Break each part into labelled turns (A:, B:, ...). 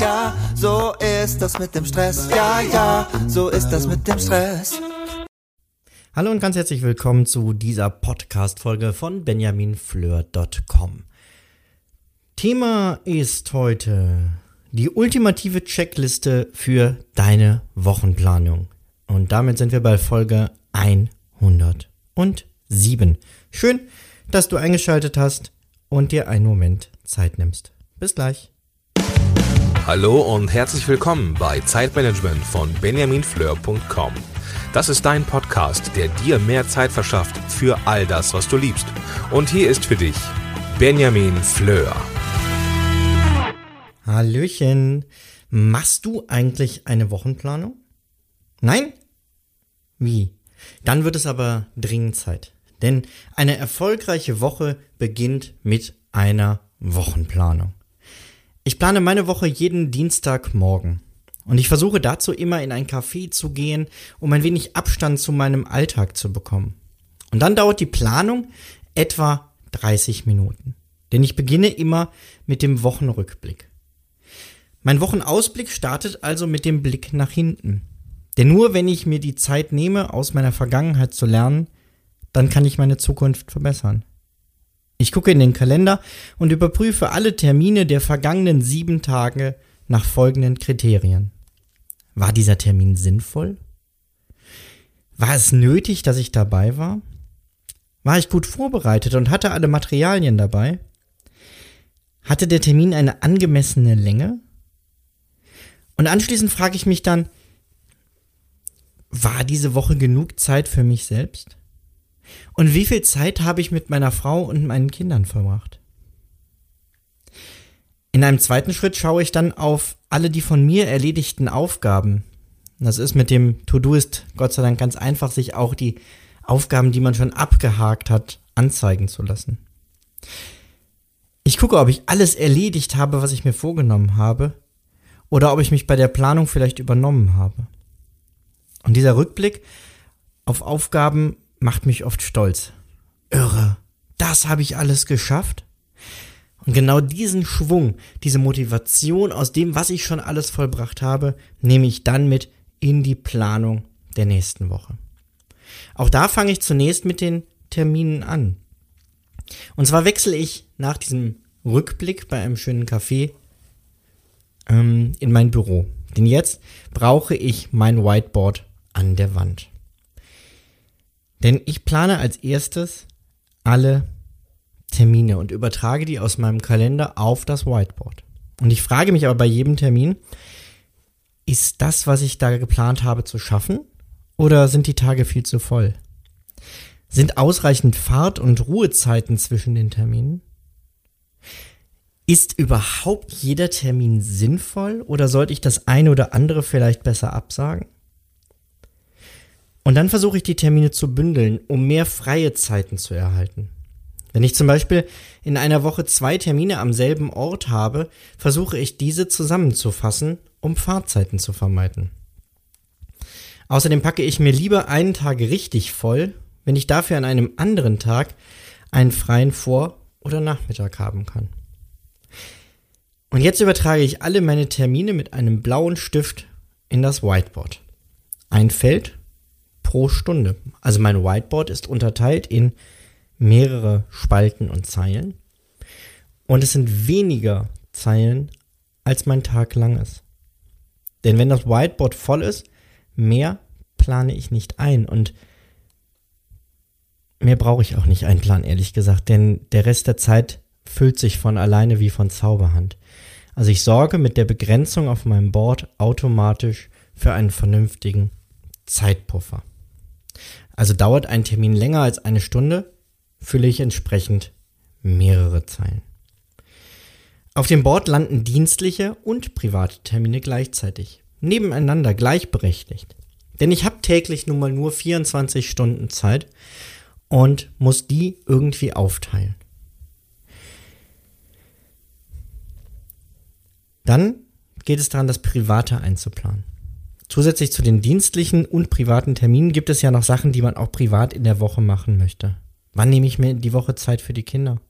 A: ja, so ist das mit dem Stress. Ja, ja, so ist das mit dem Stress.
B: Hallo und ganz herzlich willkommen zu dieser Podcast-Folge von benjaminfleur.com. Thema ist heute die ultimative Checkliste für deine Wochenplanung. Und damit sind wir bei Folge 107. Schön, dass du eingeschaltet hast und dir einen Moment Zeit nimmst. Bis gleich.
C: Hallo und herzlich willkommen bei Zeitmanagement von benjaminfleur.com. Das ist dein Podcast, der dir mehr Zeit verschafft für all das, was du liebst. Und hier ist für dich Benjamin Fleur.
B: Hallöchen. Machst du eigentlich eine Wochenplanung? Nein? Wie? Dann wird es aber dringend Zeit. Denn eine erfolgreiche Woche beginnt mit einer Wochenplanung. Ich plane meine Woche jeden Dienstagmorgen. Und ich versuche dazu immer in ein Café zu gehen, um ein wenig Abstand zu meinem Alltag zu bekommen. Und dann dauert die Planung etwa 30 Minuten. Denn ich beginne immer mit dem Wochenrückblick. Mein Wochenausblick startet also mit dem Blick nach hinten. Denn nur wenn ich mir die Zeit nehme, aus meiner Vergangenheit zu lernen, dann kann ich meine Zukunft verbessern. Ich gucke in den Kalender und überprüfe alle Termine der vergangenen sieben Tage nach folgenden Kriterien. War dieser Termin sinnvoll? War es nötig, dass ich dabei war? War ich gut vorbereitet und hatte alle Materialien dabei? Hatte der Termin eine angemessene Länge? Und anschließend frage ich mich dann, war diese Woche genug Zeit für mich selbst? Und wie viel Zeit habe ich mit meiner Frau und meinen Kindern verbracht? In einem zweiten Schritt schaue ich dann auf alle die von mir erledigten Aufgaben. Das ist mit dem To-Do ist Gott sei Dank ganz einfach, sich auch die Aufgaben, die man schon abgehakt hat, anzeigen zu lassen. Ich gucke, ob ich alles erledigt habe, was ich mir vorgenommen habe, oder ob ich mich bei der Planung vielleicht übernommen habe. Und dieser Rückblick auf Aufgaben macht mich oft stolz. Irre, das habe ich alles geschafft? Und genau diesen Schwung, diese Motivation aus dem, was ich schon alles vollbracht habe, nehme ich dann mit in die Planung der nächsten Woche. Auch da fange ich zunächst mit den Terminen an. Und zwar wechsle ich nach diesem Rückblick bei einem schönen Café ähm, in mein Büro. Denn jetzt brauche ich mein Whiteboard an der Wand. Denn ich plane als erstes alle Termine und übertrage die aus meinem Kalender auf das Whiteboard. Und ich frage mich aber bei jedem Termin, ist das, was ich da geplant habe, zu schaffen? Oder sind die Tage viel zu voll? Sind ausreichend Fahrt- und Ruhezeiten zwischen den Terminen? Ist überhaupt jeder Termin sinnvoll oder sollte ich das eine oder andere vielleicht besser absagen? Und dann versuche ich die Termine zu bündeln, um mehr freie Zeiten zu erhalten. Wenn ich zum Beispiel in einer Woche zwei Termine am selben Ort habe, versuche ich diese zusammenzufassen, um Fahrzeiten zu vermeiden. Außerdem packe ich mir lieber einen Tag richtig voll, wenn ich dafür an einem anderen Tag einen freien Vor- oder Nachmittag haben kann. Und jetzt übertrage ich alle meine Termine mit einem blauen Stift in das Whiteboard. Ein Feld pro Stunde. Also mein Whiteboard ist unterteilt in mehrere Spalten und Zeilen. Und es sind weniger Zeilen, als mein Tag lang ist. Denn wenn das Whiteboard voll ist, mehr plane ich nicht ein. Und mehr brauche ich auch nicht einplanen, ehrlich gesagt. Denn der Rest der Zeit füllt sich von alleine wie von Zauberhand. Also ich sorge mit der Begrenzung auf meinem Board automatisch für einen vernünftigen Zeitpuffer. Also dauert ein Termin länger als eine Stunde, fülle ich entsprechend mehrere Zeilen. Auf dem Board landen dienstliche und private Termine gleichzeitig, nebeneinander gleichberechtigt. Denn ich habe täglich nun mal nur 24 Stunden Zeit und muss die irgendwie aufteilen. Dann geht es daran, das Private einzuplanen. Zusätzlich zu den dienstlichen und privaten Terminen gibt es ja noch Sachen, die man auch privat in der Woche machen möchte. Wann nehme ich mir die Woche Zeit für die Kinder?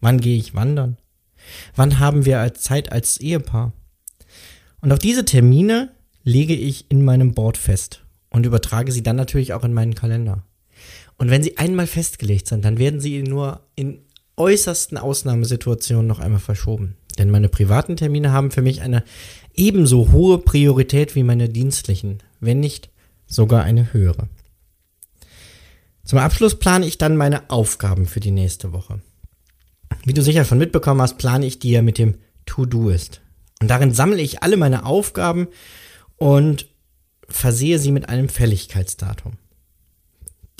B: Wann gehe ich wandern? Wann haben wir als Zeit als Ehepaar? Und auch diese Termine lege ich in meinem Board fest und übertrage sie dann natürlich auch in meinen Kalender. Und wenn sie einmal festgelegt sind, dann werden sie nur in äußersten Ausnahmesituationen noch einmal verschoben. Denn meine privaten Termine haben für mich eine ebenso hohe Priorität wie meine dienstlichen, wenn nicht sogar eine höhere. Zum Abschluss plane ich dann meine Aufgaben für die nächste Woche. Wie du sicher schon mitbekommen hast, plane ich die ja mit dem To-Do-Ist. Und darin sammle ich alle meine Aufgaben und versehe sie mit einem Fälligkeitsdatum.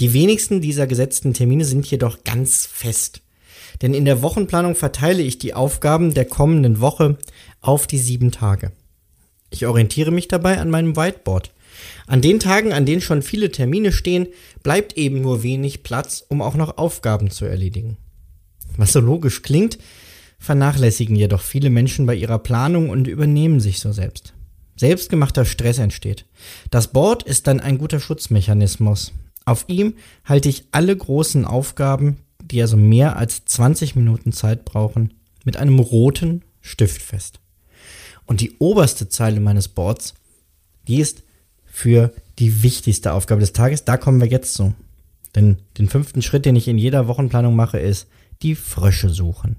B: Die wenigsten dieser gesetzten Termine sind jedoch ganz fest. Denn in der Wochenplanung verteile ich die Aufgaben der kommenden Woche auf die sieben Tage. Ich orientiere mich dabei an meinem Whiteboard. An den Tagen, an denen schon viele Termine stehen, bleibt eben nur wenig Platz, um auch noch Aufgaben zu erledigen. Was so logisch klingt, vernachlässigen jedoch viele Menschen bei ihrer Planung und übernehmen sich so selbst. Selbstgemachter Stress entsteht. Das Board ist dann ein guter Schutzmechanismus. Auf ihm halte ich alle großen Aufgaben, die also mehr als 20 Minuten Zeit brauchen, mit einem roten Stift fest. Und die oberste Zeile meines Boards, die ist für die wichtigste Aufgabe des Tages. Da kommen wir jetzt zu. Denn den fünften Schritt, den ich in jeder Wochenplanung mache, ist die Frösche suchen.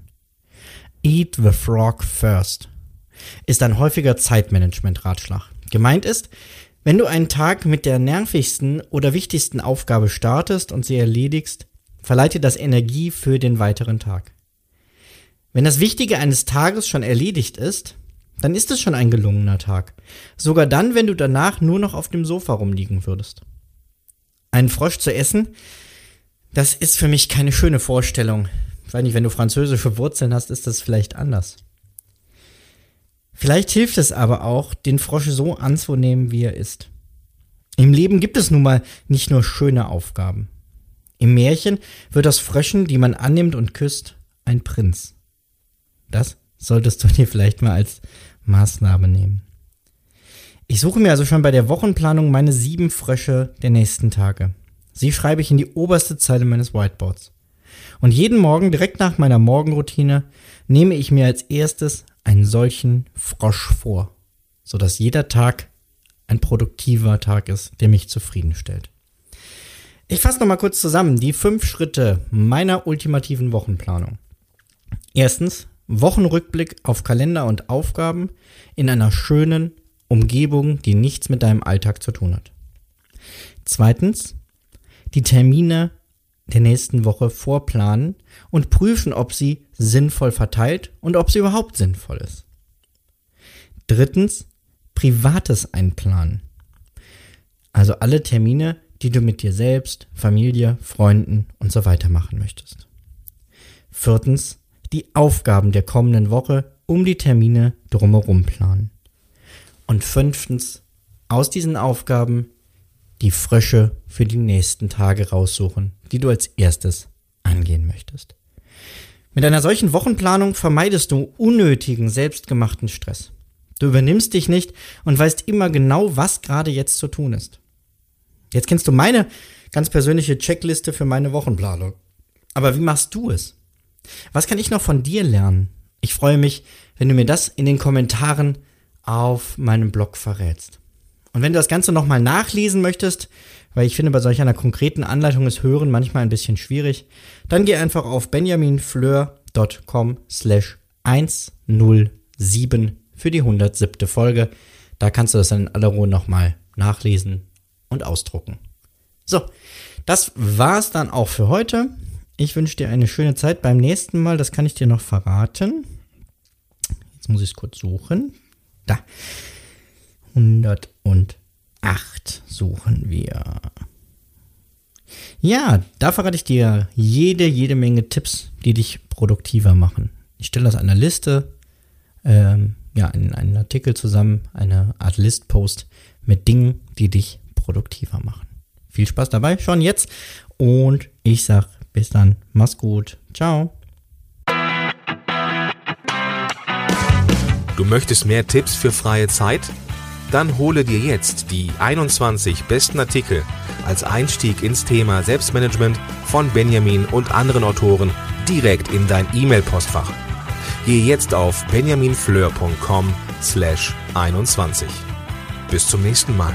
B: Eat the frog first ist ein häufiger Zeitmanagement-Ratschlag. Gemeint ist, wenn du einen Tag mit der nervigsten oder wichtigsten Aufgabe startest und sie erledigst, verleiht dir das Energie für den weiteren Tag. Wenn das Wichtige eines Tages schon erledigt ist, dann ist es schon ein gelungener Tag. Sogar dann, wenn du danach nur noch auf dem Sofa rumliegen würdest. Einen Frosch zu essen, das ist für mich keine schöne Vorstellung. Ich weiß nicht, wenn du französische Wurzeln hast, ist das vielleicht anders. Vielleicht hilft es aber auch, den Frosch so anzunehmen, wie er ist. Im Leben gibt es nun mal nicht nur schöne Aufgaben. Im Märchen wird das Fröschen, die man annimmt und küsst, ein Prinz. Das solltest du dir vielleicht mal als Maßnahme nehmen. Ich suche mir also schon bei der Wochenplanung meine sieben Frösche der nächsten Tage. Sie schreibe ich in die oberste Zeile meines Whiteboards. Und jeden Morgen, direkt nach meiner Morgenroutine, nehme ich mir als erstes einen solchen Frosch vor, sodass jeder Tag ein produktiver Tag ist, der mich zufriedenstellt. Ich fasse nochmal kurz zusammen die fünf Schritte meiner ultimativen Wochenplanung. Erstens, Wochenrückblick auf Kalender und Aufgaben in einer schönen Umgebung, die nichts mit deinem Alltag zu tun hat. Zweitens, die Termine der nächsten Woche vorplanen und prüfen, ob sie sinnvoll verteilt und ob sie überhaupt sinnvoll ist. Drittens, Privates einplanen. Also alle Termine, die du mit dir selbst, Familie, Freunden und so weiter machen möchtest. Viertens, die Aufgaben der kommenden Woche um die Termine drumherum planen. Und fünftens, aus diesen Aufgaben die Frösche für die nächsten Tage raussuchen, die du als erstes angehen möchtest. Mit einer solchen Wochenplanung vermeidest du unnötigen, selbstgemachten Stress. Du übernimmst dich nicht und weißt immer genau, was gerade jetzt zu tun ist. Jetzt kennst du meine ganz persönliche Checkliste für meine Wochenplanung. Aber wie machst du es? Was kann ich noch von dir lernen? Ich freue mich, wenn du mir das in den Kommentaren auf meinem Blog verrätst. Und wenn du das Ganze nochmal nachlesen möchtest, weil ich finde, bei solch einer konkreten Anleitung ist Hören manchmal ein bisschen schwierig, dann geh einfach auf benjaminfleur.com slash 107 für die 107. Folge. Da kannst du das dann in aller Ruhe nochmal nachlesen und ausdrucken. So, das war's dann auch für heute. Ich wünsche dir eine schöne Zeit beim nächsten Mal. Das kann ich dir noch verraten. Jetzt muss ich es kurz suchen. Da. 108 suchen wir. Ja, da verrate ich dir jede, jede Menge Tipps, die dich produktiver machen. Ich stelle das einer Liste, ähm, ja, in einen Artikel zusammen, eine Art Listpost mit Dingen, die dich produktiver machen. Viel Spaß dabei, schon jetzt. Und ich sag bis dann. Mach's gut. Ciao.
C: Du möchtest mehr Tipps für freie Zeit? Dann hole dir jetzt die 21 besten Artikel als Einstieg ins Thema Selbstmanagement von Benjamin und anderen Autoren direkt in dein E-Mail-Postfach. Gehe jetzt auf benjaminfleur.com slash 21. Bis zum nächsten Mal.